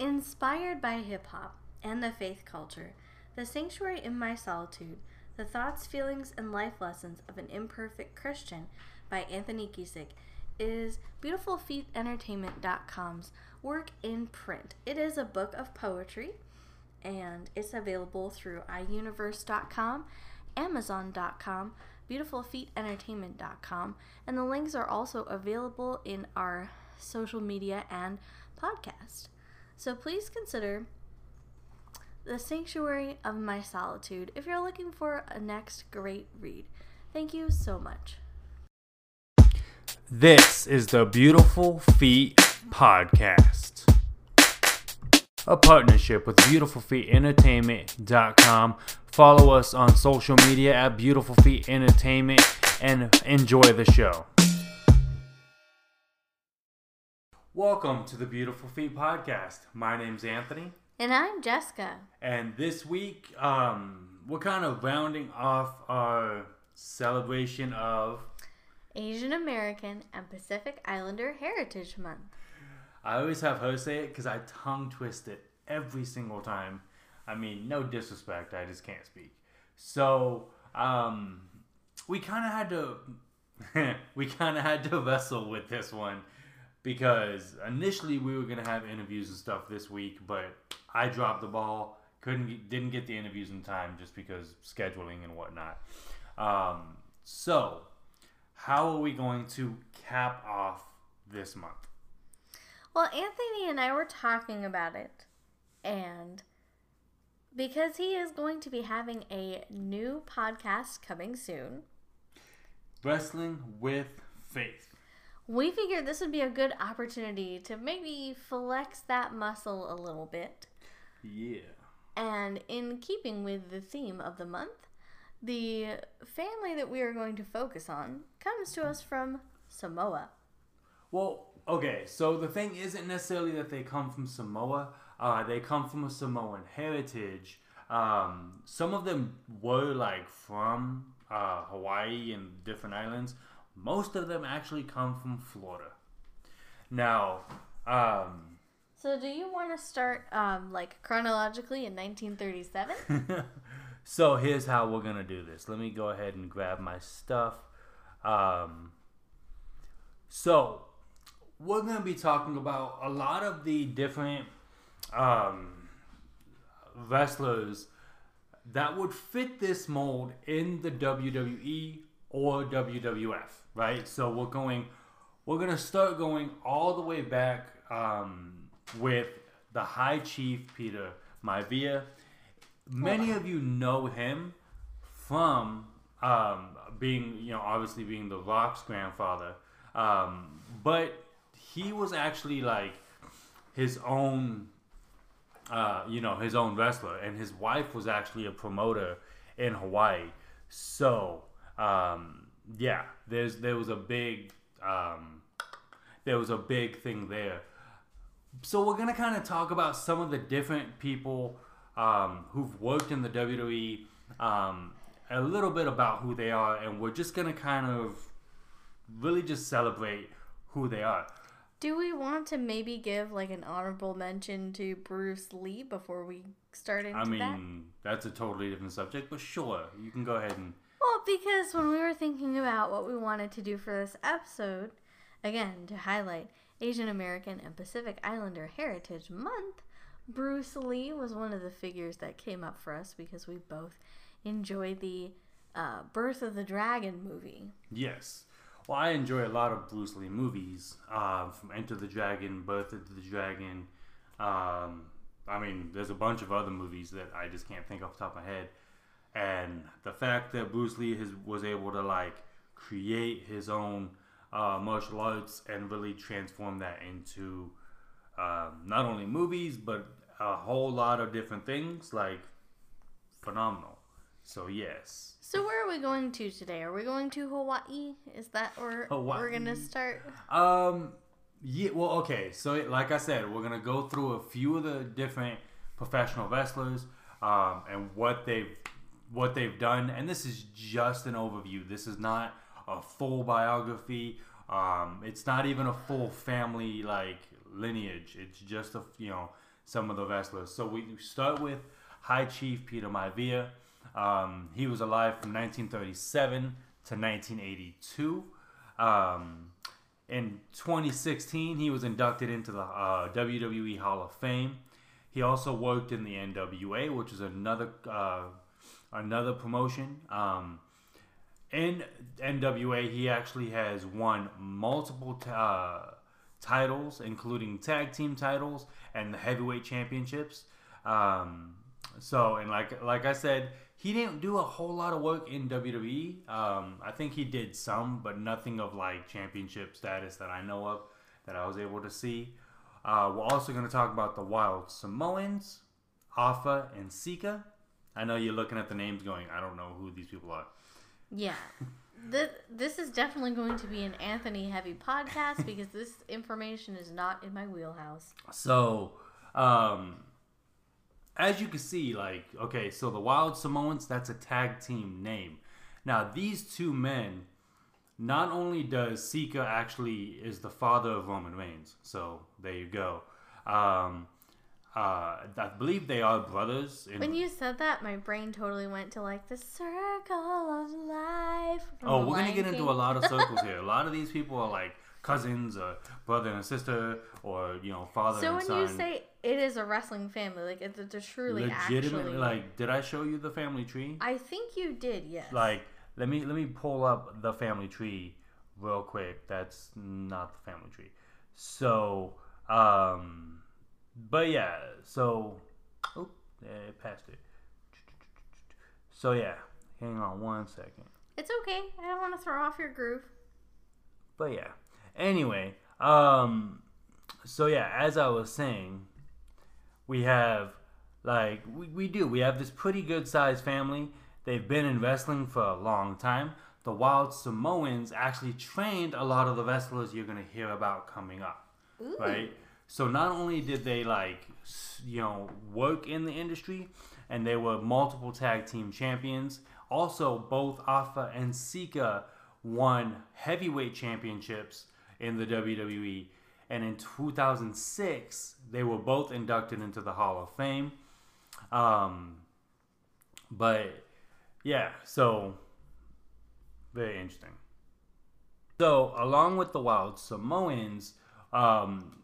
Inspired by hip hop and the faith culture, The Sanctuary in My Solitude, The Thoughts, Feelings, and Life Lessons of an Imperfect Christian by Anthony Giesick is BeautifulFeetEntertainment.com's work in print. It is a book of poetry and it's available through iUniverse.com, Amazon.com, BeautifulFeetEntertainment.com, and the links are also available in our social media and podcast. So please consider The Sanctuary of My Solitude if you're looking for a next great read. Thank you so much. This is the Beautiful Feet Podcast, a partnership with BeautifulFeetEntertainment.com. Follow us on social media at Beautiful Feet Entertainment and enjoy the show. Welcome to the Beautiful Feet Podcast. My name's Anthony, And I'm Jessica. and this week um, we're kind of rounding off our celebration of Asian American and Pacific Islander Heritage Month. I always have her say it because I tongue twist it every single time. I mean, no disrespect, I just can't speak. So, um, we kind of had to, we kind of had to wrestle with this one because initially we were gonna have interviews and stuff this week, but I dropped the ball, couldn't, didn't get the interviews in time just because scheduling and whatnot. Um, so, how are we going to cap off this month? Well, Anthony and I were talking about it, and because he is going to be having a new podcast coming soon, Wrestling with Faith. We figured this would be a good opportunity to maybe flex that muscle a little bit. Yeah. And in keeping with the theme of the month, the family that we are going to focus on comes to us from Samoa. Well, okay, so the thing isn't necessarily that they come from Samoa, uh, they come from a Samoan heritage. Um, some of them were like from uh, Hawaii and different islands. Most of them actually come from Florida. Now, um, So, do you want to start um, like chronologically in 1937? so here's how we're gonna do this. Let me go ahead and grab my stuff. Um, so we're gonna be talking about a lot of the different um, wrestlers that would fit this mold in the WWE or WWF, right? So we're going, we're gonna start going all the way back um, with the High Chief Peter Maivia. Many of you know him from um, being, you know, obviously being The Rock's grandfather, um, but he was actually like his own uh, you know, his own wrestler, and his wife was actually a promoter in Hawaii. So, um, yeah, there's there was a big um, there was a big thing there. So we're gonna kind of talk about some of the different people um, who've worked in the WWE, um, a little bit about who they are, and we're just gonna kind of really just celebrate who they are. Do we want to maybe give like an honorable mention to Bruce Lee before we start into I mean, that? that's a totally different subject, but sure, you can go ahead and. Because when we were thinking about what we wanted to do for this episode, again, to highlight Asian American and Pacific Islander Heritage Month, Bruce Lee was one of the figures that came up for us because we both enjoyed the uh, Birth of the Dragon movie. Yes. Well, I enjoy a lot of Bruce Lee movies, uh, from Enter the Dragon, Birth of the Dragon. Um, I mean, there's a bunch of other movies that I just can't think off the top of my head. And the fact that Bruce Lee has, was able to like create his own uh, martial arts and really transform that into um, not only movies but a whole lot of different things, like phenomenal. So yes. So where are we going to today? Are we going to Hawaii? Is that where we're gonna start? Um, yeah. Well, okay. So, like I said, we're gonna go through a few of the different professional wrestlers, um, and what they've what they've done. And this is just an overview. This is not a full biography. Um, it's not even a full family like lineage. It's just a you know some of the wrestlers. So we start with High Chief Peter Maivia. Um, he was alive from 1937 to 1982. Um, in 2016, he was inducted into the uh, WWE Hall of Fame. He also worked in the NWA, which is another uh, another promotion. Um, in NWA, he actually has won multiple t- uh, titles, including tag team titles and the heavyweight championships. Um, so, and like like I said, he didn't do a whole lot of work in WWE. Um, I think he did some, but nothing of like championship status that I know of that I was able to see. Uh, we're also going to talk about the Wild Samoans, Afa and Sika. I know you're looking at the names going, I don't know who these people are. Yeah. This, this is definitely going to be an Anthony heavy podcast because this information is not in my wheelhouse. So, um, as you can see, like, okay, so the Wild Samoans, that's a tag team name. Now, these two men, not only does Sika actually is the father of Roman Reigns, so there you go. Um, uh, I believe they are brothers. In, When you said that, my brain totally went to like the circle of life. oh, we're gonna get into a lot of circles here. A lot of these people are like cousins, or brother and sister, or you know, father So and when son. you say it is a wrestling family, like it's, it's a truly legitimately, actually, like, did I show you the family tree? I think you did, yes. like let me let me pull up the family tree real quick that's not the family tree so um but yeah so oh yeah, it passed it so yeah hang on one second it's okay. I don't want to throw off your groove. but yeah anyway um so yeah as i was saying we have like we, we do we have this pretty good sized family they've been in wrestling for a long time the wild samoans actually trained a lot of the wrestlers you're going to hear about coming up Ooh. right so not only did they like you know work in the industry and they were multiple tag team champions also both Afa and Sika won heavyweight championships in the WWE and in 2006 they were both inducted into the Hall of Fame. Um but yeah so very interesting. So along with the wild Samoans um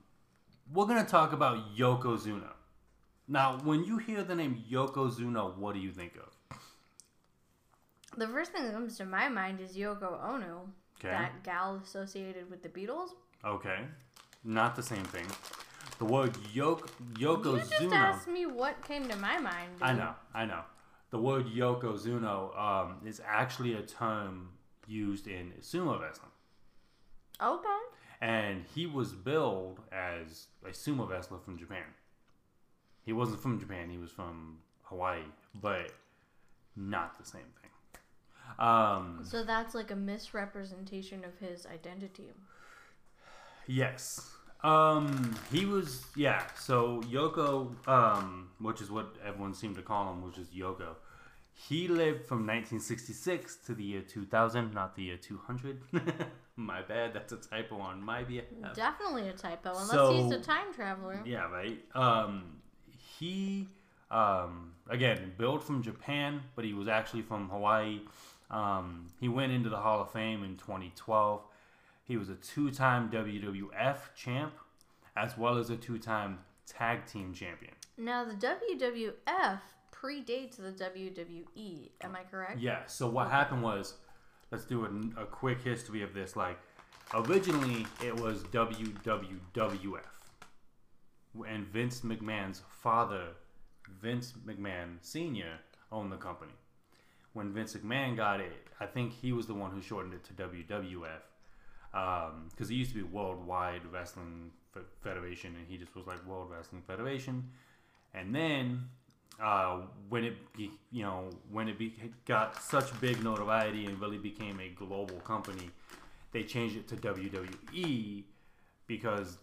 we're gonna talk about Yokozuna. Now, when you hear the name Yokozuna, what do you think of? The first thing that comes to my mind is Yoko Ono, Okay. that gal associated with the Beatles. Okay. Not the same thing. The word Yok You just Yokozuna. asked me what came to my mind. I know, I know. The word Yokozuna um, is actually a term used in sumo wrestling. Okay. And he was billed as a sumo wrestler from Japan. He wasn't from Japan, he was from Hawaii, but not the same thing. Um, So that's like a misrepresentation of his identity. Yes. Um, he was yeah. So Yoko, um, which is what everyone seemed to call him, was just Yoko. He lived from 1966 to the year 2000, not the year 200. my bad, that's a typo on my behalf. Definitely a typo, unless So- he's a time traveler. Yeah, right. Um, he um, again built from Japan, but he was actually from Hawaii. Um, he went into the Hall of Fame in 2012. He was a two-time WWF champ, as well as a two-time tag team champion. Now the WWF predates the WWE. Am I correct? Yeah. So what happened was, let's do a, a quick history of this. Like, originally it was WWWF, and Vince McMahon's father, Vince McMahon Senior, owned the company. When Vince McMahon got it, I think he was the one who shortened it to WWF, because um, it used to be Worldwide Wrestling Federation, and he just was like World Wrestling Federation. And then uh, when it be, you know when it be, got such big notoriety and really became a global company, they changed it to WWE because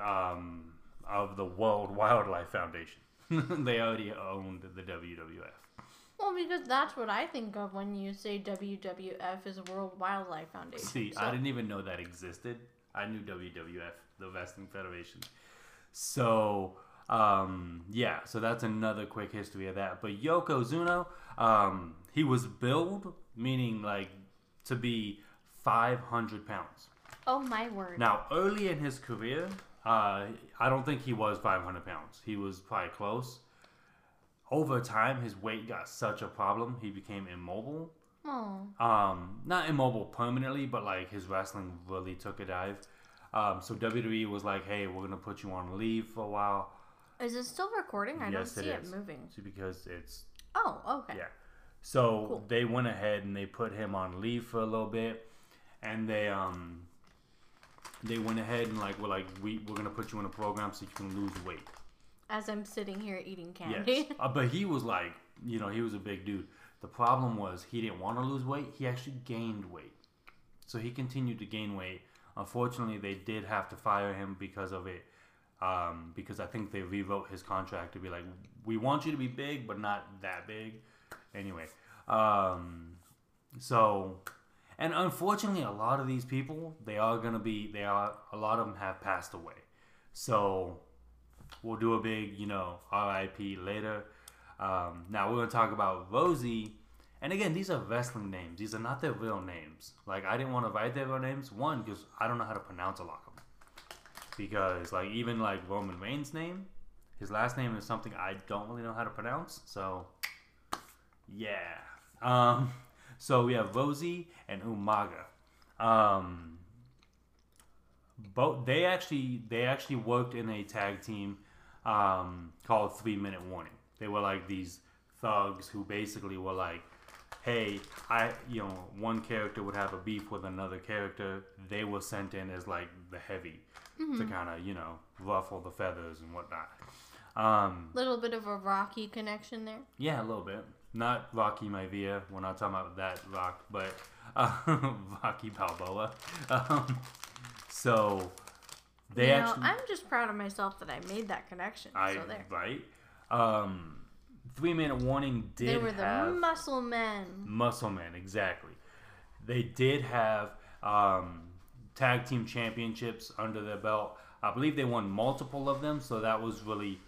um, of the World Wildlife Foundation. they already owned the WWF. Well, because that's what I think of when you say WWF is World Wildlife Foundation. See, So- I didn't even know that existed. I knew WWF, the Wrestling Federation. So, Um, yeah, so that's another quick history of that. But Yokozuna, um, he was billed, meaning like to be 500 pounds. Oh my word. Now, early in his career, uh, I don't think he was 500 pounds. He was probably close. Over time, his weight got such a problem, he became immobile. Um, not immobile permanently, but like his wrestling really took a dive. Um, so WWE was like, "Hey, we're gonna put you on leave for a while." Is it still recording? I yes, don't see it, is. moving. See, because it's Oh, okay. yeah. So Cool. they went ahead and they put him on leave for a little bit, and they um they went ahead and like were like we we're gonna put you in a program so you can lose weight. As I'm sitting here eating candy. Yes, uh, but he was like you know he was a big dude. The problem was he didn't want to lose weight. He actually gained weight, so he continued to gain weight. Unfortunately, they did have to fire him because of it. Um, because I think they rewrote his contract to be like, we want you to be big, but not that big. Anyway, um, so, and unfortunately, a lot of these people, they are gonna be, they are, a lot of them have passed away. So, we'll do a big, you know, RIP later. Um, now we're gonna talk about Rosey, and again, these are wrestling names. These are not their real names. Like I didn't want to write their real names. One, because I don't know how to pronounce a lot. Because like even like Roman Reigns' name, his last name is something I don't really know how to pronounce. So, yeah. Um, so we have Rosey and Umaga. Um, both they actually they actually worked in a tag team um, called Three Minute Warning. They were like these thugs who basically were like, "Hey, I you know one character would have a beef with another character. They were sent in as like the heavy to kind of you know ruffle the feathers and whatnot." Um, Little bit of a rocky connection there. yeah, a little bit. Not Rocky Maivia. We're not talking about that Rock, but uh, Rocky Balboa. Um, so they you actually. know, I'm just proud of myself that I made that connection. I so there. right. Um, three minute warning did They were the muscle men. muscle man exactly. They did have um, tag team championships under their belt. I believe they won multiple of them, so that was really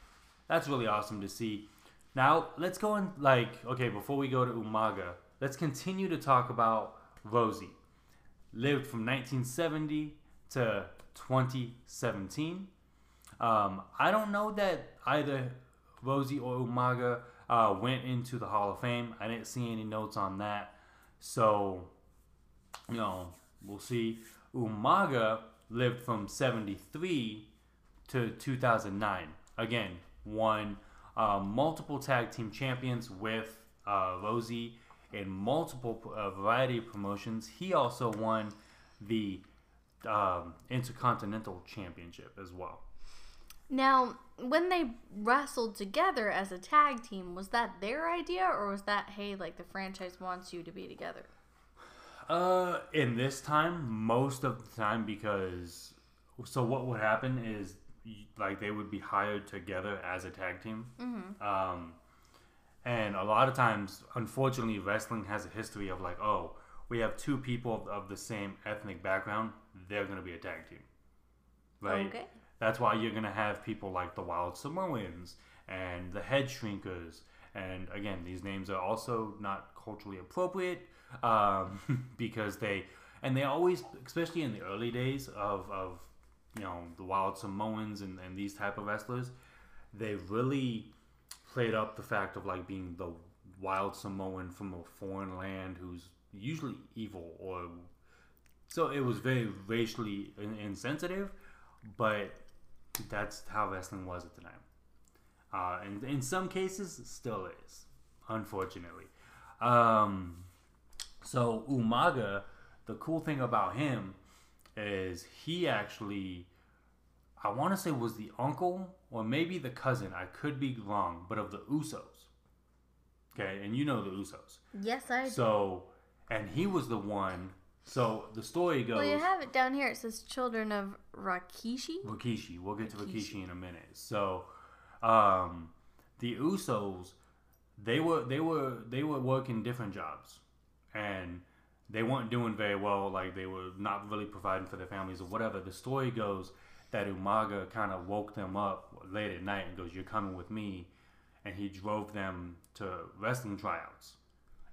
that's really awesome to see. Now let's go and like okay before we go to Umaga, let's continue to talk about Rosey. Lived from 1970 to 2017. Um, I don't know that either Rosey or Umaga uh, went into the Hall of Fame. I didn't see any notes on that. So, you know, we'll see. Umaga lived from 73 to 2009. Again, won uh, multiple tag team champions with uh, Rosey in multiple uh, variety of promotions. He also won the um, Intercontinental Championship as well. Now, when they wrestled together as a tag team, was that their idea or was that hey, like the franchise wants you to be together? Uh, in this time, most of the time, because so what would happen is like they would be hired together as a tag team. Mm-hmm. Um, and a lot of times, unfortunately, wrestling has a history of like, oh, we have two people of, of the same ethnic background, they're gonna be a tag team, right? Okay. That's why you're gonna have people like the Wild Samoans and the Head Shrinkers, and again, these names are also not culturally appropriate um, because they and they always, especially in the early days of, of you know the Wild Samoans and, and these type of wrestlers, they really played up the fact of like being the wild Samoan from a foreign land who's usually evil or so it was very racially in- insensitive, but that's how wrestling was at the time. Uh, and in some cases, still is, unfortunately. Um, so Umaga, the cool thing about him is he actually, I want to say was the uncle or maybe the cousin. I could be wrong, but of the Usos. Okay, and you know the Usos. Yes, I do. So, and he was the one. So the story goes. Well, you have it down here. It says children of Rakishi. Rikishi. We'll get to Rikishi. Rikishi in a minute. So, um, the Usos, they were they were they were working different jobs, and they weren't doing very well. Like they were not really providing for their families or whatever. The story goes that Umaga kind of woke them up late at night and goes, "You're coming with me," and he drove them to wrestling tryouts,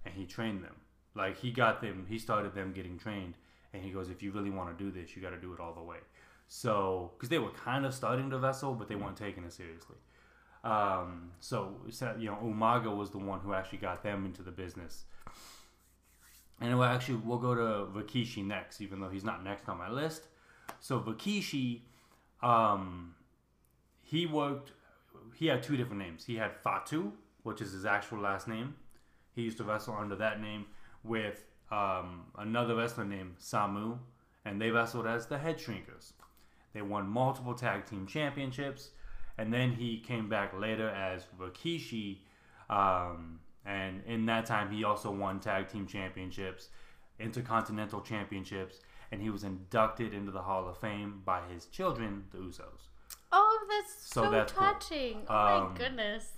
and he trained them. Like he got them, he started them getting trained, and he goes, "If you really want to do this, you got to do it all the way." So, because they were kind of starting to wrestle, but they weren't taking it seriously. Um, so, you know, Umaga was the one who actually got them into the business. And we'll actually, we'll go to Rikishi next, even though he's not next on my list. So Rikishi, um, he worked, he had two different names. He had Fatu, which is his actual last name. He used to wrestle under that name with um, another wrestler named Samu, and they wrestled as the Head Shrinkers. They won multiple tag team championships, and then he came back later as Rikishi. Um, and in that time, he also won tag team championships, intercontinental championships, and he was inducted into the Hall of Fame by his children, the Usos. Oh, that's So so, that's cool. touching. Oh Um, my goodness.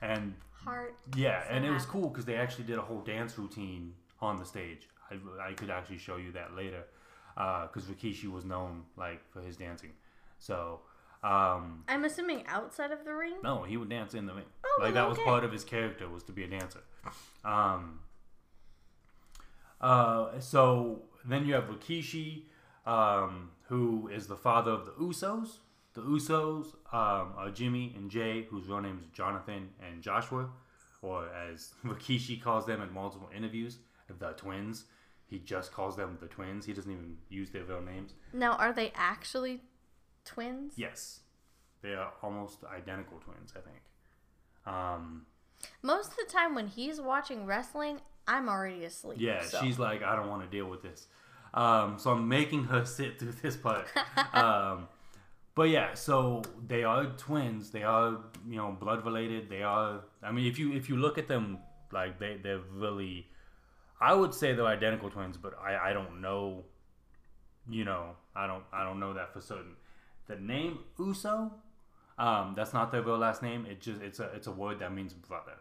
And Heart. yeah, and it was cool because they actually did a whole dance routine on the stage. I, I could actually show you that later because Rikishi was known like for his dancing. So um, I'm assuming outside of the ring. no, he would dance in the ring. Oh, like that was part of his character was to be a dancer. Um, uh, so then you have Rikishi, um, who is the father of the Usos. The Usos um, are Jimmy and Jey, whose real names Jonathan and Joshua, or as Rikishi calls them in multiple interviews, the twins. He just calls them the twins. He doesn't even use their real names. Now, are they actually twins? Yes, they are almost identical twins. I think. Um, Most of the time when he's watching wrestling, I'm already asleep. Yeah, so. she's like, I don't want to deal with this. Um, so I'm making her sit through this part. um, but yeah, so they are twins. They are, you know, blood related. They are. I mean, if you if you look at them, like they they're really. I would say they're identical twins, but I I don't know. You know, I don't I don't know that for certain. The name Uso, um, that's not their real last name. It just it's a it's a word that means brother.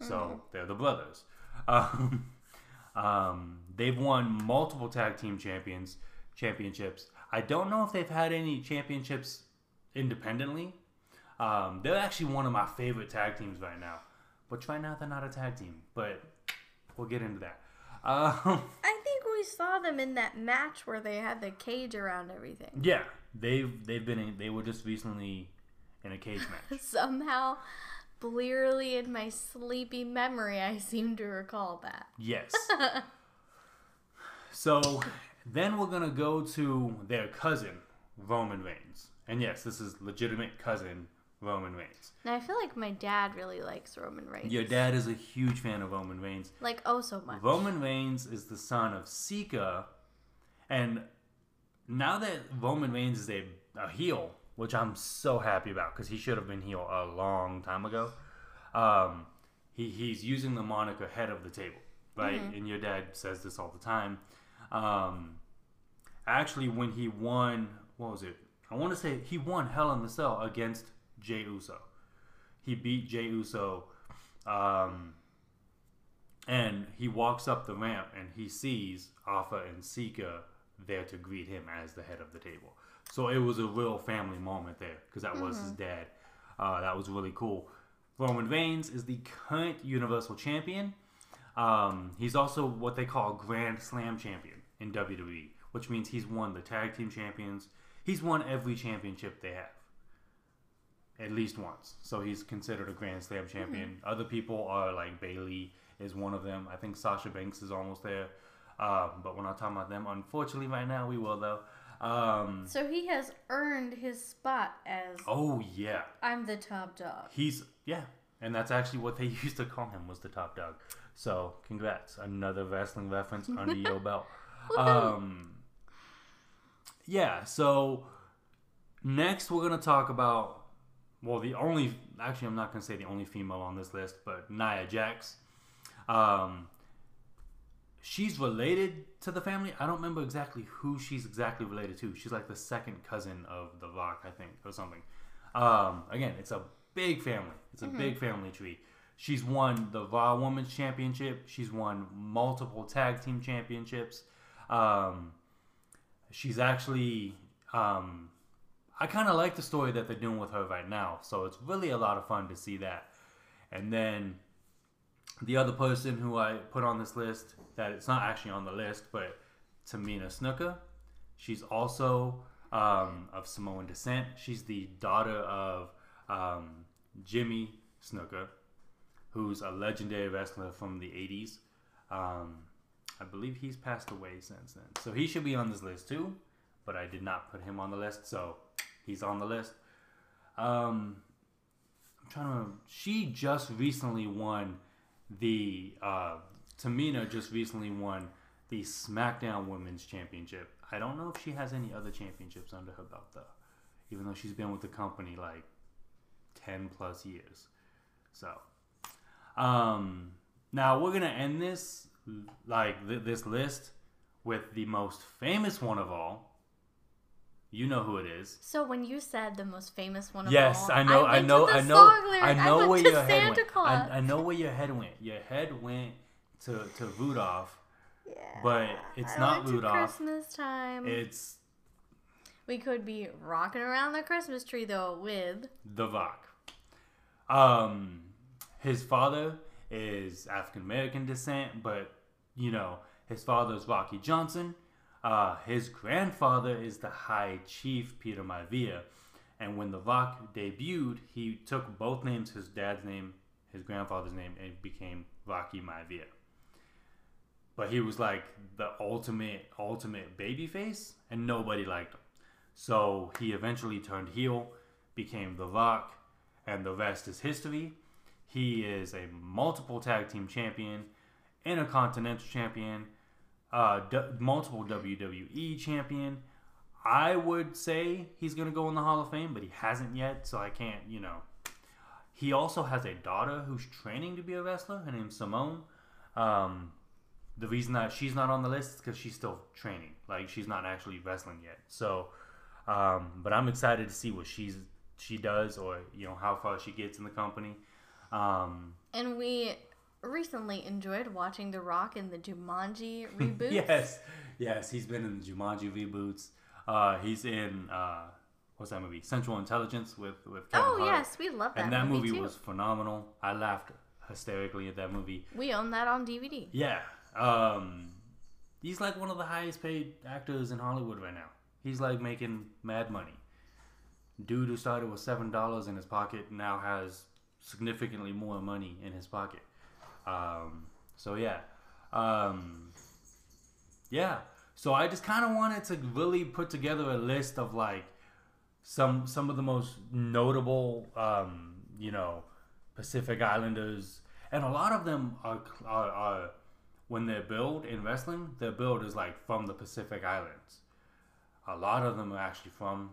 So they're the brothers. Um, um, they've won multiple tag team champions championships. I don't know if they've had any championships independently. Um, they're actually one of my favorite tag teams right now. Which right now they're not a tag team, but we'll get into that. Um, I think we saw them in that match where they had the cage around everything. yeah, they've they've been in, they were just recently in a cage match. Somehow, blearily in my sleepy memory, I seem to recall that. Yes. so then we're gonna go to their cousin Roman Reigns, and yes, this is legitimate cousin Roman Reigns. Now, I feel like my dad really likes Roman Reigns. Your dad is a huge fan of Roman Reigns. Like, oh, so much. Roman Reigns is the son of Sika, and now that Roman Reigns is a, a heel, which I'm so happy about because he should have been heel a long time ago. Um, he, he's using the moniker head of the table, right? And your dad says this all the time. Um, actually, when he won, what was it? I want to say he won Hell in the Cell against Jey Uso. He beat Jey Uso. Um, and he walks up the ramp and he sees Afa and Sika there to greet him as the head of the table. So it was a real family moment there because that was his dad. Uh, that was really cool. Roman Reigns is the current Universal Champion. Um, he's also what they call Grand Slam Champion in WWE, which means he's won the Tag Team Champions. He's won every championship they have at least once. So he's considered a Grand Slam champion. Other people are like Bayley is one of them. I think Sasha Banks is almost there. Um, but we're not talking about them. Unfortunately, right now we will though. Um, So he has earned his spot as oh yeah, I'm the top dog. he's yeah, and that's actually what they used to call him was the top dog. So congrats, another wrestling reference under your belt. Um, yeah. So next we're gonna talk about well the only actually I'm not gonna say the only female on this list, but Nia Jax. Um, she's related to the family. I don't remember exactly who she's exactly related to. She's like the second cousin of The Rock, I think, or something. Um, again, it's a big family. It's a big family tree. She's won the Raw Women's Championship. She's won multiple tag team championships. Um, she's actually, um, I kind of like the story that they're doing with her right now. So it's really a lot of fun to see that. And then the other person who I put on this list that it's not actually on the list, but Tamina Snuka. She's also um, of Samoan descent. She's the daughter of um, Jimmy Snuka, who's a legendary wrestler from the 80s. Um, I believe he's passed away since then. So he should be on this list too, but I did not put him on the list, so he's on the list. Um, I'm trying to remember. She just recently won the, uh, Tamina just recently won the SmackDown Women's Championship. I don't know if she has any other championships under her belt though, even though she's been with the company like 10 plus years. So, um, now we're gonna end this like th- this list with the most famous one of all. You know who it is. So when you said the most famous one of Yes, all, I know, I, to know, I know. I know where your head went. I, I know where your head went. Your head went to to Rudolph. Yeah, but it's I not Rudolph. Christmas time. It's we could be rocking around the Christmas tree though with the Rock. Um, his father is African American descent, but you know his father is Rocky Johnson. Uh, his grandfather is the High Chief Peter Maivia, and when the Rock debuted, he took both names, his dad's name, his grandfather's name, and became Rocky Maivia. But he was like the ultimate, ultimate babyface, and nobody liked him. So he eventually turned heel, became The Rock, and the rest is history. He is a multiple tag team champion, intercontinental champion, uh, d- multiple WWE champion. I would say he's going to go in the Hall of Fame, but he hasn't yet, so I can't, you know. He also has a daughter who's training to be a wrestler. Her name's Simone. Um, the reason that she's not on the list is because she's still training. Like she's not actually wrestling yet. So, um, but I'm excited to see what she's she does or you know how far she gets in the company. Um, and we recently enjoyed watching The Rock in the Jumanji reboot. yes, yes, he's been in the Jumanji reboots. Uh, he's in uh, what's that movie? Central Intelligence with with Kevin Oh Hart. yes, we love that. and that movie, too. was phenomenal. I laughed hysterically at that movie. We own that on DVD. Yeah. Um, he's like one of the highest paid actors in Hollywood right now. He's like making mad money. Dude who started with seven dollars in his pocket now has significantly more money in his pocket. Um, so yeah, um, yeah. So I just kind of wanted to really put together a list of like some some of the most notable, um, you know, Pacific Islanders, and a lot of them are, are, are when they're billed in wrestling, their build is like from the Pacific Islands. A lot of them are actually from,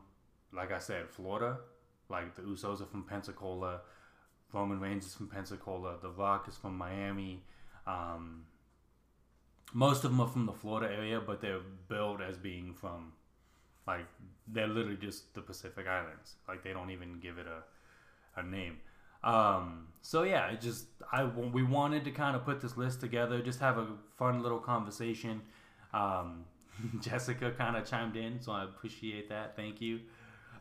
like I said, Florida. Like the Usos are from Pensacola, Roman Reigns is from Pensacola, The Rock is from Miami. Um, most of them are from the Florida area, but they're billed as being from, like, they're literally just the Pacific Islands. Like they don't even give it a, a name. Um, so yeah, it just I we wanted to kind of put this list together, just have a fun little conversation. Um, Jessica kind of chimed in, so I appreciate that. Thank you.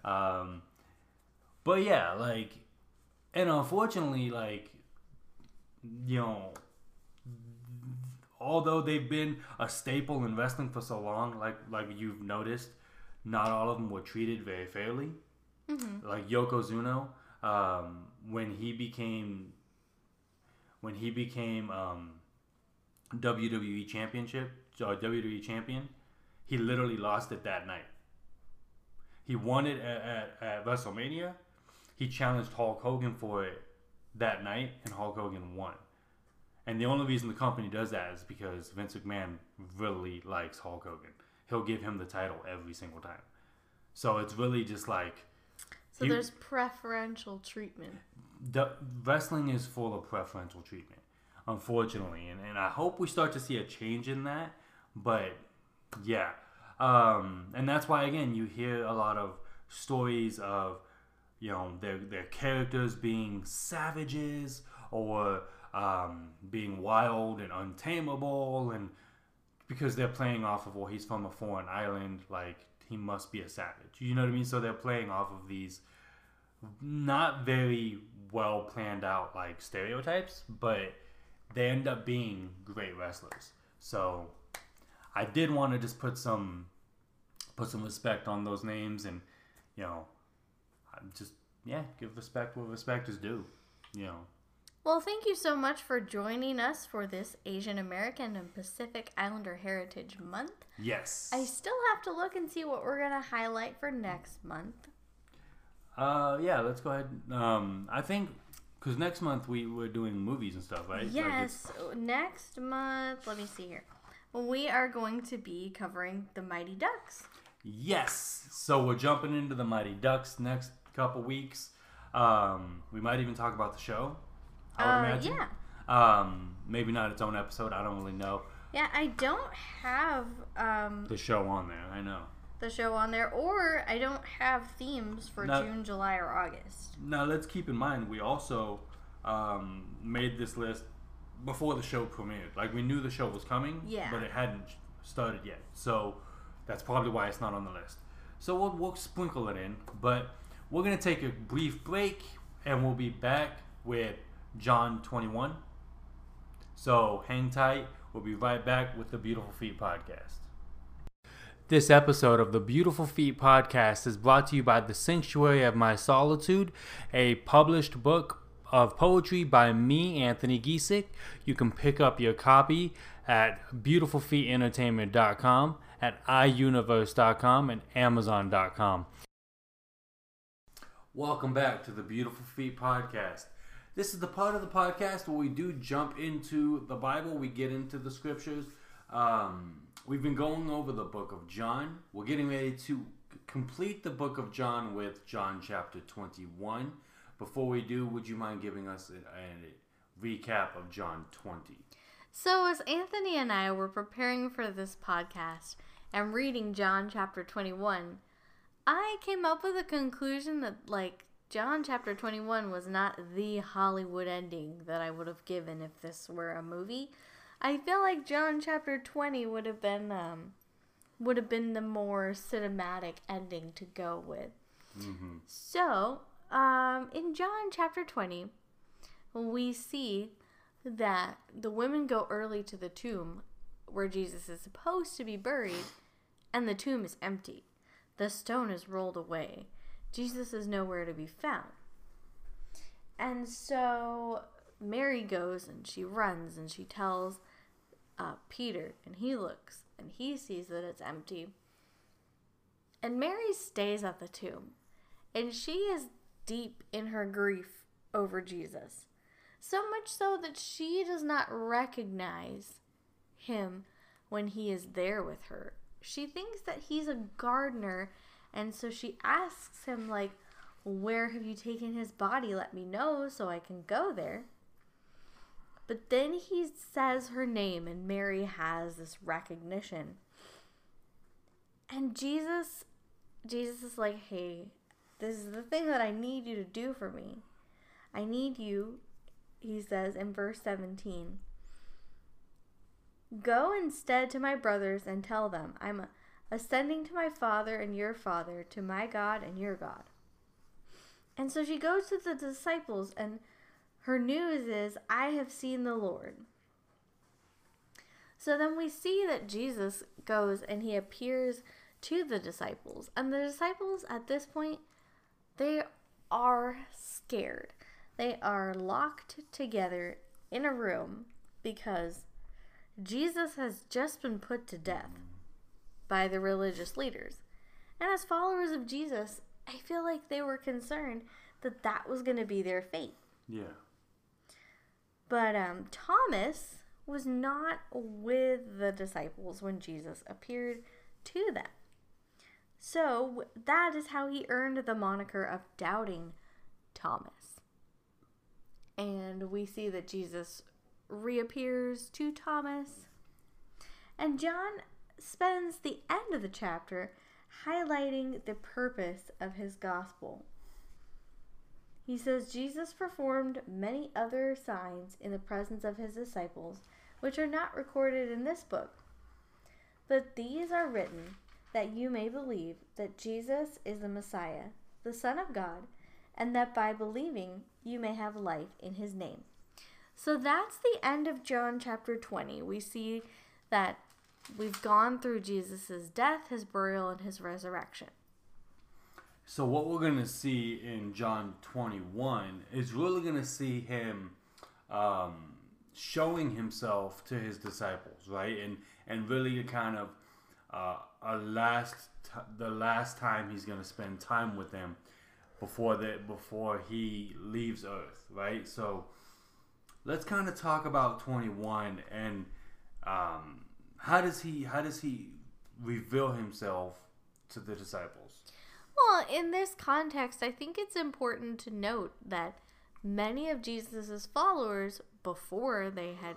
Um, but yeah, like, and unfortunately, like, you know, although they've been a staple in wrestling for so long, like like you've noticed, not all of them were treated very fairly. Mm-hmm. Like Yokozuna, um, when he became when he became um, WWE championship or WWE champion, he literally lost it that night. He won it at, at, at WrestleMania. He challenged Hulk Hogan for it that night, and Hulk Hogan won. And the only reason the company does that is because Vince McMahon really likes Hulk Hogan. He'll give him the title every single time. So it's really just like So You- there's preferential treatment. the wrestling is full of preferential treatment, unfortunately, and, and I hope we start to see a change in that. But yeah, um, and that's why again you hear a lot of stories of you know their their characters being savages or um, being wild and untamable, and because they're playing off of well he's from a foreign island, like he must be a savage. You know what I mean? So they're playing off of these not very well planned out like stereotypes, but they end up being great wrestlers. So I did want to just put some put some respect on those names and you know just yeah give respect what respect is due. You know. Well, thank you so much for joining us for this Asian American and Pacific Islander Heritage Month. Yes. I still have to look and see what we're going to highlight for next month. Uh, yeah, let's go ahead. Um, I think because next month we were doing movies and stuff, right? Like Yes, next month, let me see here. We are going to be covering the Mighty Ducks. yes. So we're jumping into the Mighty Ducks next couple weeks. Um, we might even talk about the show. I would Uh, imagine. yeah. Um, maybe not its own episode. I don't really know Yeah, I don't have um, the show on there. I know. the show on there, or I don't have themes for No. June, July, or August. Now let's keep in mind we also um, made this list before the show premiered. Like we knew the show was coming, Yeah. but it hadn't started yet. So that's probably why it's not on the list. So we'll, we'll sprinkle it in, but we're gonna take a brief break and we'll be back with John 21. So hang tight. We'll be right back with the Beautiful Feet podcast. This episode of the Beautiful Feet podcast is brought to you by The Sanctuary of My Solitude, a published book of poetry by me, Anthony Giesick. You can pick up your copy at beautifulfeetentertainment.com, at iuniverse.com, and amazon.com. Welcome back to the Beautiful Feet podcast. This is the part of the podcast where we do jump into the Bible, we get into the scriptures. Um, we've been going over the book of John. We're getting ready to complete the book of John with John chapter 21. Before we do, would you mind giving us a, a recap of John 20? So, as Anthony and I were preparing for this podcast and reading John chapter 21, I came up with a conclusion that, like, John chapter 21 was not the Hollywood ending that I would have given if this were a movie. I feel like John chapter 20 would have been um would have been the more cinematic ending to go with. Mm-hmm. So, um, in John chapter 20, we see that the women go early to the tomb where Jesus is supposed to be buried, and the tomb is empty. The stone is rolled away. Jesus is nowhere to be found. And so Mary goes and she runs and she tells uh, Peter, and he looks and he sees that it's empty. And Mary stays at the tomb, and she is deep in her grief over Jesus. So much so that she does not recognize him when he is there with her. She thinks that he's a gardener, and so she asks him, like, Where have you taken his body? Let me know so I can go there. But then he says her name, and Mary has this recognition. And Jesus, Jesus is like, hey, this is the thing that I need you to do for me. I need you, he says in verse 17. Go instead to my brothers and tell them, I'm ascending to my Father and your Father, to my God and your God. And so she goes to the disciples, and her news is, I have seen the Lord. So then we see that Jesus goes and he appears to the disciples. And the disciples at this point, they are scared. They are locked together in a room because Jesus has just been put to death by the religious leaders. And as followers of Jesus, I feel like they were concerned that that was going to be their fate. Yeah. But um, Thomas was not with the disciples when Jesus appeared to them. So that is how he earned the moniker of Doubting Thomas. And we see that Jesus reappears to Thomas. And John spends the end of the chapter highlighting the purpose of his gospel. He says Jesus performed many other signs in the presence of his disciples, which are not recorded in this book. But these are written that you may believe that Jesus is the Messiah, the Son of God, and that by believing you may have life in his name. So that's the end of John chapter 20. We see that we've gone through Jesus' death, his burial, and his resurrection. So what we're gonna see in John 21 is really gonna see him um, showing himself to his disciples, right? And and really kind of uh, a last t- the last time he's gonna spend time with them before that before he leaves Earth, right? So let's kind of talk about 21 and um, how does he how does he reveal himself to the disciples? Well, in this context, I think it's important to note that many of Jesus' followers, before they had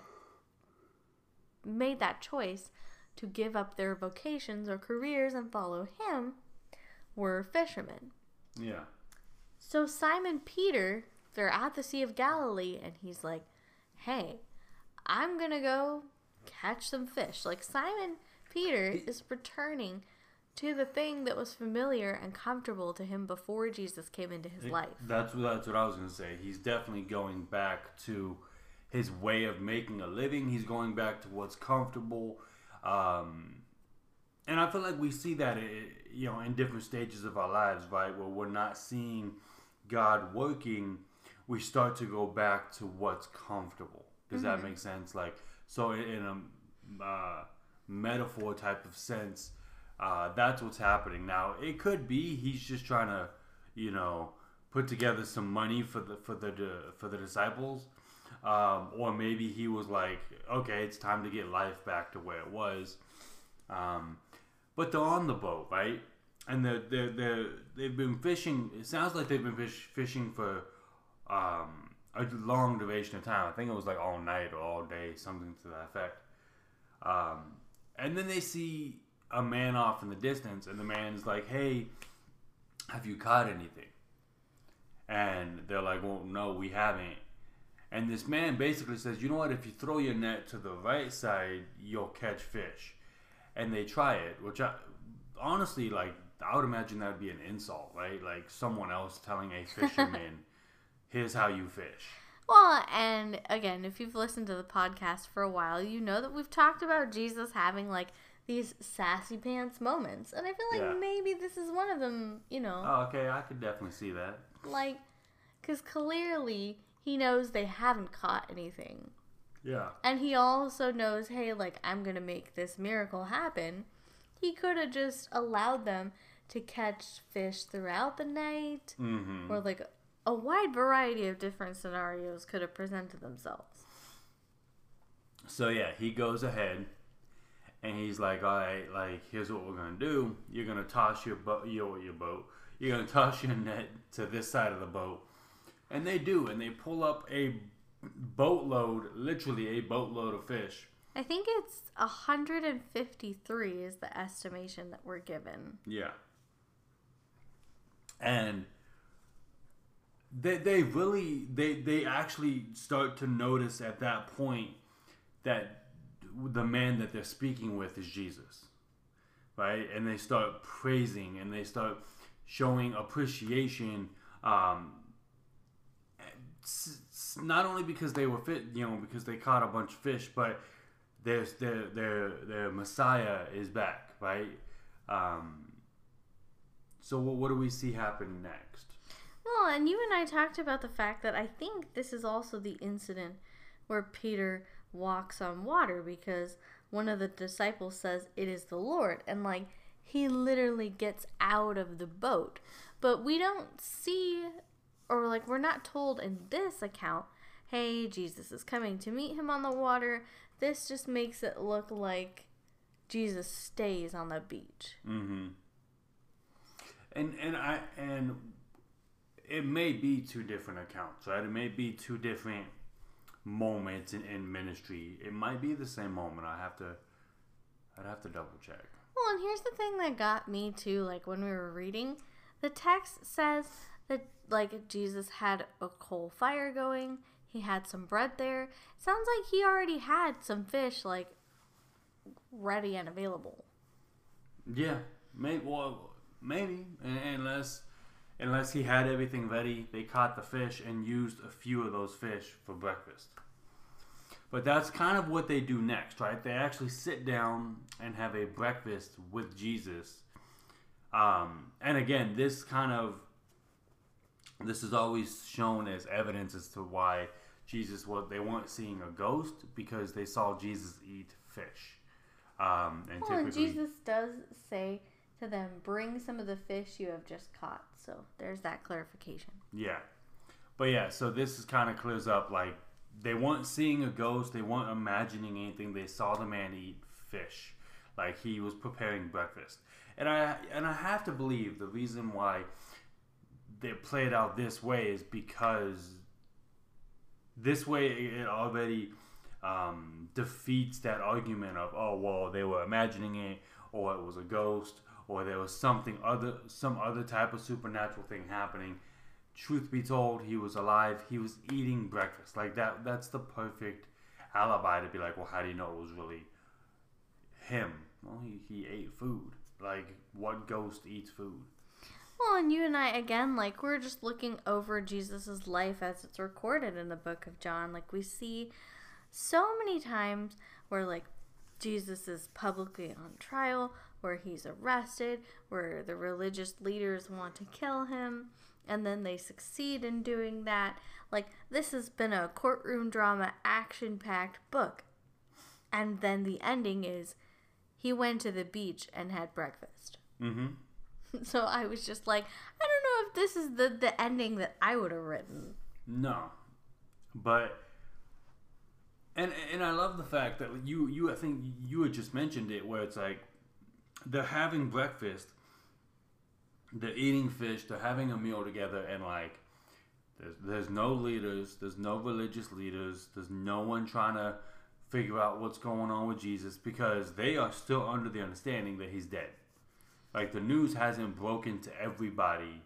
made that choice to give up their vocations or careers and follow him, were fishermen. Yeah. So Simon Peter, they're at the Sea of Galilee, and he's like, hey, I'm going to go catch some fish. Like Simon Peter is returning to the thing that was familiar and comfortable to him before Jesus came into his life. That's that's what I was gonna say. He's definitely going back to his way of making a living. He's going back to what's comfortable, um, and I feel like we see that you know in different stages of our lives, right? Where we're not seeing God working, we start to go back to what's comfortable. Does mm-hmm. that make sense? Like so, in a uh, metaphor type of sense uh, that's what's happening now. It could be he's just trying to, you know, put together some money for the for the for the disciples, um, or maybe he was like, okay, it's time to get life back to where it was. Um, but they're on the boat, right? And they're, they're, they're, they've been fishing. It sounds like they've been fish, fishing for um, a long duration of time. I think it was like all night or all day, something to that effect. Um, and then they see a man off in the distance, and the man's like, "Hey, have you caught anything?" And they're like, "Well, no, we haven't." And this man basically says, "You know what? If you throw your net to the right side, you'll catch fish." And they try it, which I honestly like. I would imagine that would be an insult, right? Like someone else telling a fisherman, "Here's how you fish." Well, and again, if you've listened to the podcast for a while, you know that we've talked about Jesus having like these sassy pants moments. And I feel like yeah. maybe this is one of them, you know. Oh, okay, I could definitely see that. Like, because clearly he knows they haven't caught anything. Yeah. And he also knows, hey, like, I'm going to make this miracle happen. He could have just allowed them to catch fish throughout the night, mm-hmm. or like a wide variety of different scenarios could have presented themselves. So, yeah, he goes ahead and he's like, "All right, like here's what we're gonna do. You're gonna toss your boat, your your boat. You're gonna toss your net to this side of the boat." And they do, and they pull up a boatload, literally a boatload of fish. I think it's 153 is the estimation that we're given. Yeah. And they they really they they actually start to notice at that point that the man that they're speaking with is Jesus, right? And they start praising and they start showing appreciation. Um, not only because they were fit, you know, because they caught a bunch of fish, but their their their their Messiah is back, right? Um, so what, what do we see happen next? Well, and you and I talked about the fact that I think this is also the incident where Peter walks on water because one of the disciples says it is the Lord and like he literally gets out of the boat. But we don't see or like we're not told in this account, hey, Jesus is coming to meet him on the water. This just makes it look like Jesus stays on the beach. Mhm. And and I and it may be two different accounts, right? It may be two different moments in, in ministry. It might be the same moment. I have to I'd have to double check. Well, and here's the thing that got me too, like when we were reading, the text says that like Jesus had a coal fire going, he had some bread there. It sounds like he already had some fish like ready and available. Yeah, Maybe. Well, maybe unless unless he had everything ready. They caught the fish and used a few of those fish for breakfast. But that's kind of what they do next, right? They actually sit down and have a breakfast with Jesus. Um, and again, this kind of this is always shown as evidence as to why Jesus was they weren't seeing a ghost because they saw Jesus eat fish. Um, and well, and Jesus does say to them, "Bring some of the fish you have just caught." So there's that clarification. Yeah, but yeah, so this is kind of clears up like they weren't seeing a ghost, they weren't imagining anything. They saw the man eat fish, like he was preparing breakfast. And I and I have to believe the reason why they played out this way is because this way it already um, defeats that argument of oh well they were imagining it or it was a ghost or there was something other some other type of supernatural thing happening truth be told he was alive. He was eating breakfast. Like that that's the perfect alibi to be like well how do you know it was really him? Well he, he ate food. Like what ghost eats food? Well, and you and I, again, like, we're just looking over Jesus's life as it's recorded in the book of John. Like, we see so many times where, like, Jesus is publicly on trial, where he's arrested, where the religious leaders want to kill him, and then they succeed in doing that. Like, this has been a courtroom drama, action packed book. And then the ending is he went to the beach and had breakfast. Mm hmm. So I was just like, I don't know if this is the the ending that I would have written. No, but and and I love the fact that you you I think you had just mentioned it where it's like they're having breakfast, they're eating fish, they're having a meal together, and like there's there's no leaders, there's no religious leaders, there's no one trying to figure out what's going on with Jesus because they are still under the understanding that he's dead. Like the news hasn't broken to everybody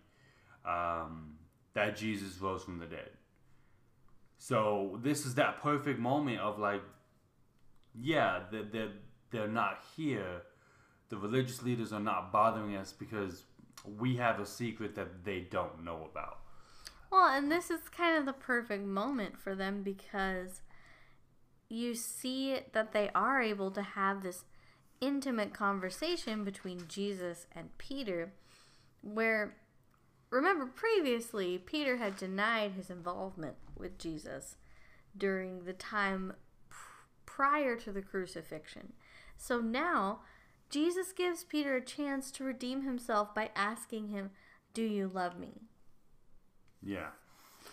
um, that Jesus rose from the dead. So this is that perfect moment of like, yeah, they're, they're, they're not here. The religious leaders are not bothering us because we have a secret that they don't know about. Well, and this is kind of the perfect moment for them because you see that they are able to have this intimate conversation between Jesus and Peter, where, remember, previously, Peter had denied his involvement with Jesus during the time prior to the crucifixion. So now, Jesus gives Peter a chance to redeem himself by asking him, Do you love me? Yeah.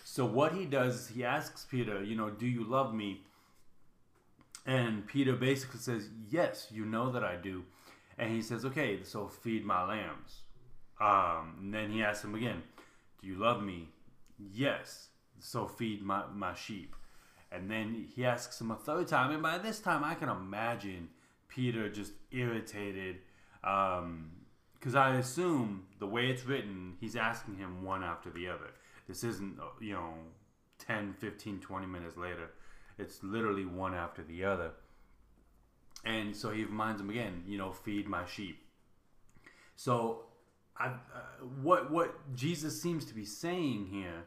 So what he does he asks Peter, you know, do you love me? And Peter basically says, Yes, you know that I do. And he says, Okay, so feed my lambs. Um, and then he asks him again, Do you love me? Yes, so feed my, my sheep. And then he asks him a third time. And by this time, I can imagine Peter just irritated. Because um, I assume the way it's written, he's asking him one after the other. This isn't, uh, you know, 10, 15, 20 minutes later. It's literally one after the other. And so he reminds him again, you know, feed my sheep. So, I, uh, what what Jesus seems to be saying here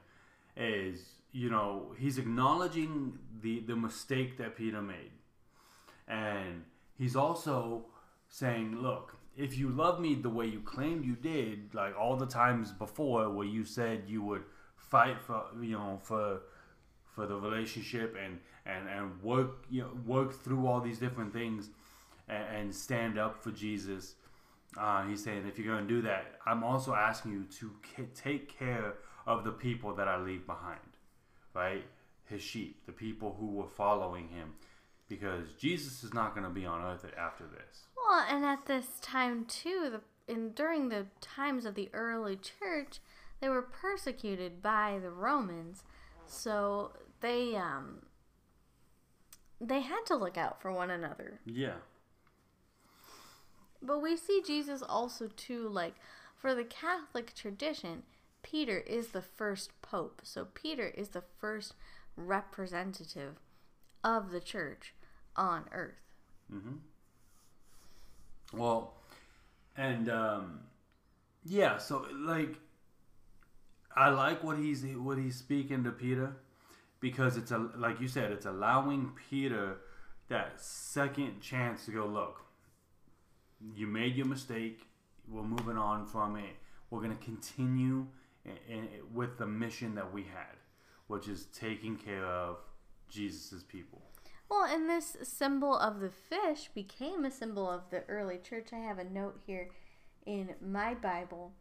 is, you know, he's acknowledging the the mistake that Peter made, and he's also saying, look, if you love me the way you claimed you did, like all the times before where you said you would fight for, you know, for for the relationship and and and work you know work through all these different things and, and stand up for Jesus. Uh, he's saying if you're going to do that, I'm also asking you to take care of the people that I leave behind, right? His sheep, the people who were following him, because Jesus is not going to be on earth after this. Well, and at this time too, the in during the times of the early church, they were persecuted by the Romans, so they um they had to look out for one another. Yeah. But we see Jesus also too like for the Catholic tradition, Peter is the first pope. So Peter is the first representative of the church on earth. Mhm. Well, and um, yeah, so like I like what he's what he's speaking to Peter because it's a like you said, it's allowing Peter that second chance to go look. You made your mistake. We're moving on from it. We're gonna continue in, in, with the mission that we had, which is taking care of Jesus's people. Well, and this symbol of the fish became a symbol of the early church. I have a note here in my Bible.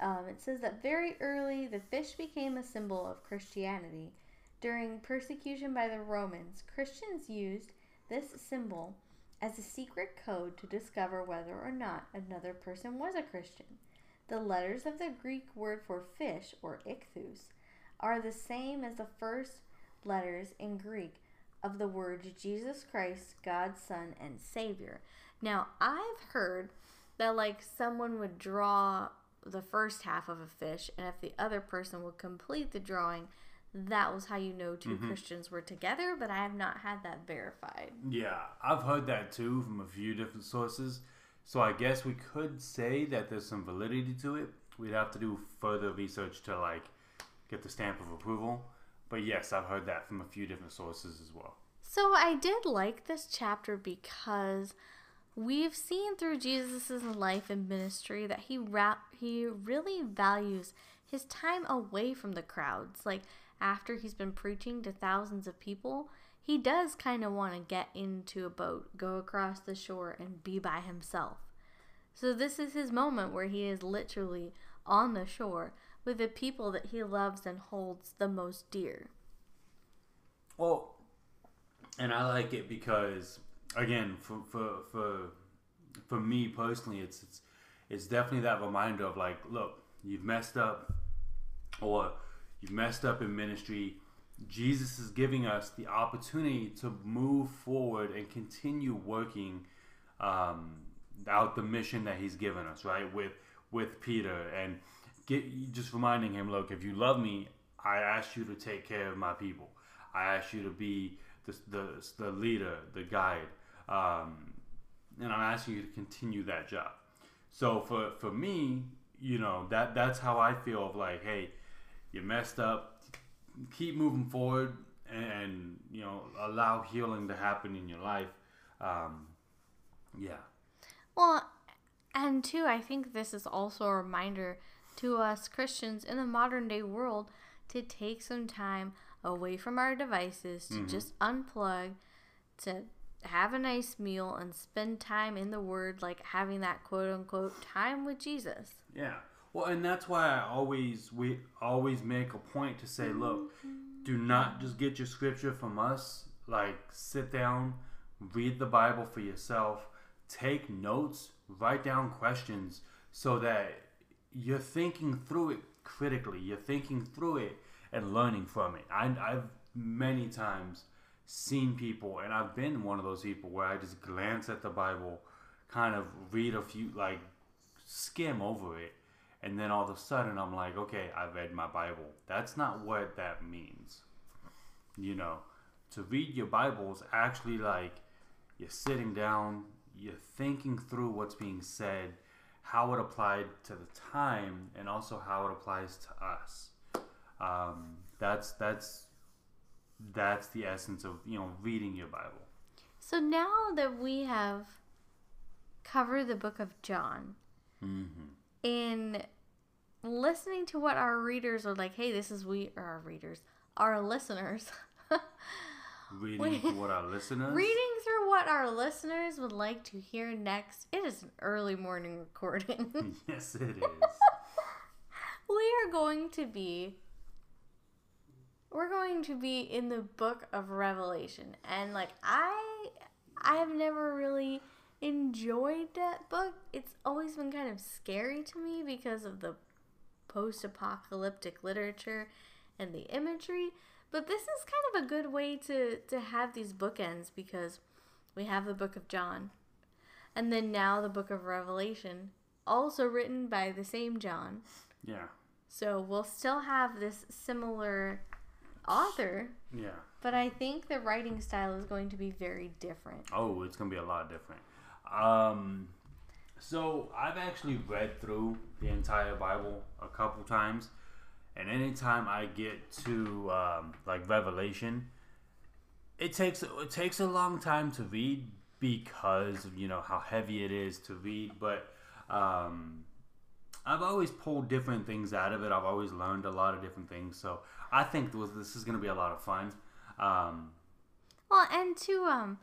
Um, it says that very early the fish became a symbol of Christianity. During persecution by the Romans, Christians used this symbol as a secret code to discover whether or not another person was a Christian. The letters of the Greek word for fish, or ichthus, are the same as the first letters in Greek of the words Jesus Christ, God's Son and Savior. Now, I've heard that like someone would draw the first half of a fish, and if the other person would complete the drawing, that was how you know 2 Mm-hmm. Christians were together, but I have not had that verified. Yeah, I've heard that too from a few different sources. So I guess we could say that there's some validity to it. We'd have to do further research to like get the stamp of approval. But yes, I've heard that from a few different sources as well. So I did like this chapter because we've seen through Jesus' life and ministry that he ra- he really values his time away from the crowds. Like after he's been preaching to thousands of people, he does kind of want to get into a boat, go across the shore, and be by himself. So this is his moment where he is literally on the shore with the people that he loves and holds the most dear. Well, and I like it because again, for for for for me personally, it's it's it's definitely that reminder of like, look, you've messed up, or you've messed up in ministry. Jesus is giving us the opportunity to move forward and continue working um, out the mission that He's given us, right? With with Peter and get just reminding him, look, if you love me, I ask you to take care of my people. I ask you to be the the, the leader, the guide, um, and I'm asking you to continue that job. So for for me, you know that that's how I feel of like, hey, you messed up. Keep moving forward, and, and you know allow healing to happen in your life. Um, yeah, Well, and two, I think this is also a reminder to us Christians in the modern day world to take some time away from our devices, to mm-hmm. just unplug, to have a nice meal and spend time in the Word, like having that quote unquote time with Jesus. Yeah. Well, and that's why I always we always make a point to say, look, do not just get your scripture from us. Like sit down, read the Bible for yourself, take notes, write down questions so that you're thinking through it critically. You're thinking through it and learning from it. I, I've many times seen people, and I've been one of those people where I just glance at the Bible, kind of read a few, like skim over it, and then all of a sudden I'm like, okay, I read my Bible. That's not what that means. You know, to read your Bible is actually like you're sitting down, you're thinking through what's being said, how it applied to the time, and also how it applies to us. Um, that's that's that's the essence of you know reading your Bible. So now that we have covered the book of John, Mm-hmm. in listening to what our readers are like, hey, this is we or our readers, our listeners. Reading to what our listeners. Reading through what our listeners would like to hear next. It is an early morning recording. yes, it is. we are going to be we're going to be in the book of Revelation. And like I I have never really enjoyed that book. It's always been kind of scary to me because of the post-apocalyptic literature and the imagery. But this is kind of a good way to to have these bookends because we have the book of John and then now the book of Revelation, also written by the same John. Yeah, So we'll still have this similar author, yeah. but I think the writing style is going to be very different. Oh, it's gonna be a lot different. Um, So I've actually read through the entire Bible a couple times, and anytime I get to um, like Revelation, it takes it takes a long time to read because of you know how heavy it is to read. But um, I've always pulled different things out of it. I've always learned a lot of different things. So I think this is going to be a lot of fun. Um, well, and to um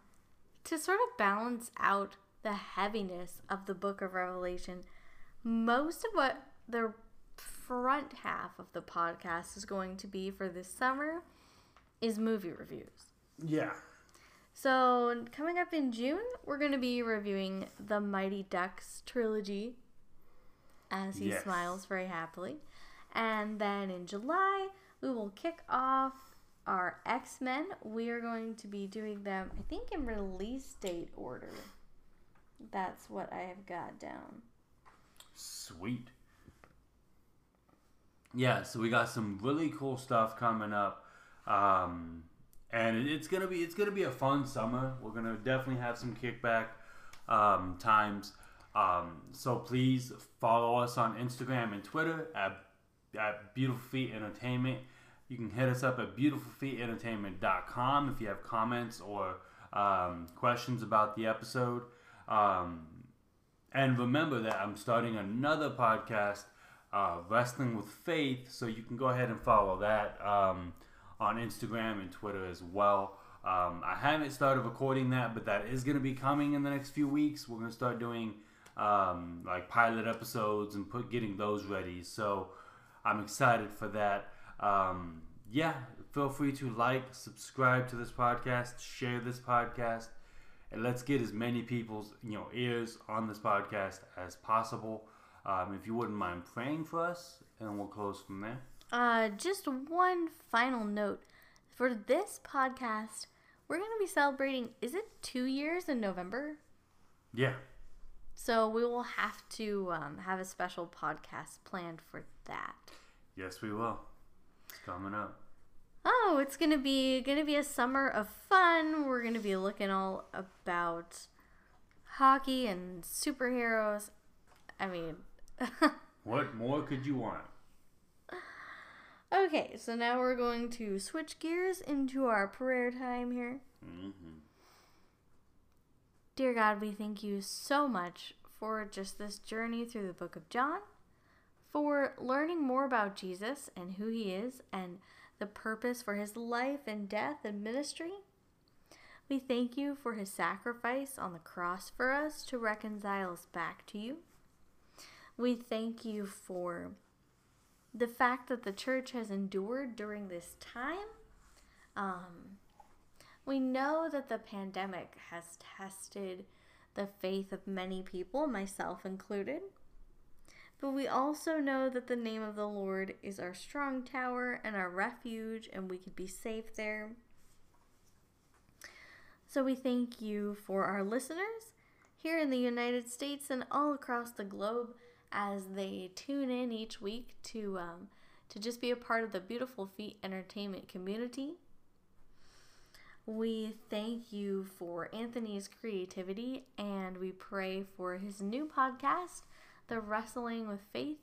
to sort of balance out the heaviness of the book of Revelation, most of what the front half of the podcast is going to be for this summer is movie reviews. Yeah. So, coming up in June, we're going to be reviewing the Mighty Ducks trilogy as he yes. smiles very happily. And then in July, we will kick off our X Men. We are going to be doing them, I think, in release date order. That's what I have got down. Sweet. Yeah, so we got some really cool stuff coming up. Um, and it's gonna be it's gonna be a fun summer. We're gonna definitely have some kickback um, times. Um, so please follow us on Instagram and Twitter at, at Beautiful Feet Entertainment. You can hit us up at beautifulfeetentertainment.com if you have comments or um, questions about the episode. Um, and remember that I'm starting another podcast, uh, Wrestling with Faith, so you can go ahead and follow that um, on Instagram and Twitter as well. Um, I haven't started recording that, but that is going to be coming in the next few weeks. We're going to start doing um, like pilot episodes and put getting those ready. So I'm excited for that. Um, yeah, feel free to like, subscribe to this podcast, share this podcast and let's get as many people's you know ears on this podcast as possible. Um, if you wouldn't mind praying for us, and we'll close from there. Uh, just one final note for this podcast. We're going to be celebrating. Is it two years in November? Yeah. So we will have to um, have a special podcast planned for that. Yes, we will. It's coming up oh, it's gonna be gonna be a summer of fun. We're gonna be looking all about hockey and superheroes. I mean, what more could you want? Okay, so now we're going to switch gears into our prayer time here. Mm-hmm. Dear God, we thank you so much for just this journey through the book of John, for learning more about Jesus and who he is, and the purpose for his life and death and ministry. We thank you for his sacrifice on the cross for us to reconcile us back to you. We thank you for the fact that the church has endured during this time. Um, we know that the pandemic has tested the faith of many people, myself included. But we also know that the name of the Lord is our strong tower and our refuge, and we can be safe there. So we thank you for our listeners here in the United States and all across the globe as they tune in each week to um, to just be a part of the Beautiful Feet Entertainment community. We thank you for Anthony's creativity and we pray for his new podcast the wrestling with faith,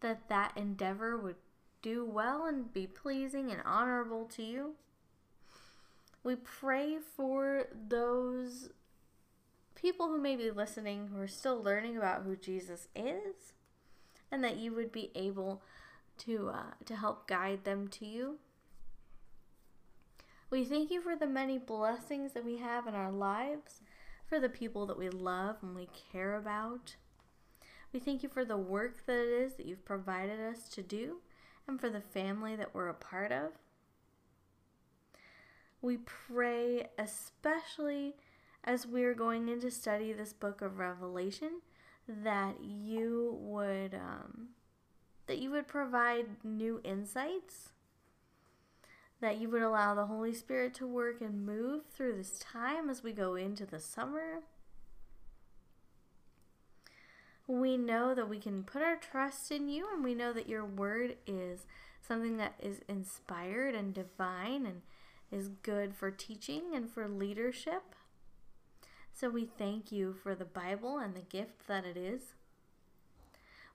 that that endeavor would do well and be pleasing and honorable to you. We pray for those people who may be listening who are still learning about who Jesus is, and that you would be able to uh, to help guide them to you. We thank you for the many blessings that we have in our lives, for the people that we love and we care about. We thank you for the work that it is that you've provided us to do and for the family that we're a part of. We pray, especially as we're going into study this book of Revelation, that you would um, that you would provide new insights, that you would allow the Holy Spirit to work and move through this time as we go into the summer we know that we can put our trust in you and we know that your word is something that is inspired and divine and is good for teaching and for leadership. So we thank you for the Bible and the gift that it is.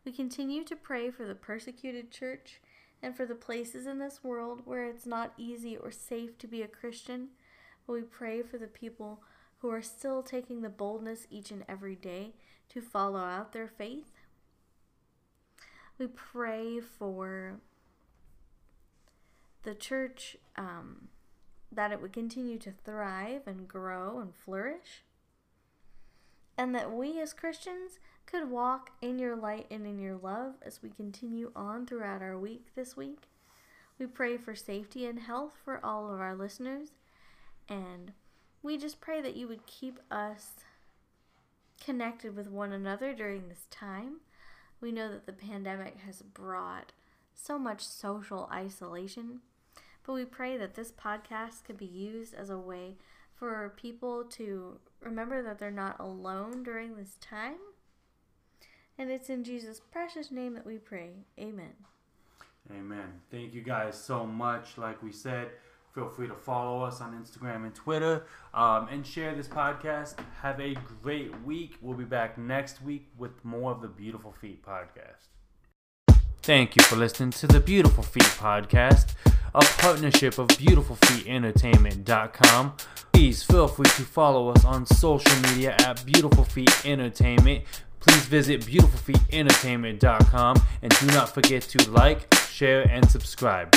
We continue to pray for the persecuted church and for the places in this world where it's not easy or safe to be a Christian. But we pray for the people who are still taking the boldness each and every day to follow out their faith. We pray for the church um, that it would continue to thrive and grow and flourish, and that we as Christians could walk in your light and in your love as we continue on throughout our week this week. We pray for safety and health for all of our listeners, and we just pray that you would keep us connected with one another during this time. We know that the pandemic has brought so much social isolation, but we pray that this podcast could be used as a way for people to remember that they're not alone during this time. And it's in Jesus' precious name that we pray. Amen. Amen. Thank you guys so much. Like we said, feel free to follow us on Instagram and Twitter um, and share this podcast. Have a great week. We'll be back next week with more of the Beautiful Feet podcast. Thank you for listening to the Beautiful Feet podcast, a partnership of BeautifulFeetEntertainment.com. Please feel free to follow us on social media at Beautiful Feet Entertainment. Please visit BeautifulFeetEntertainment.com and do not forget to like, share, and subscribe.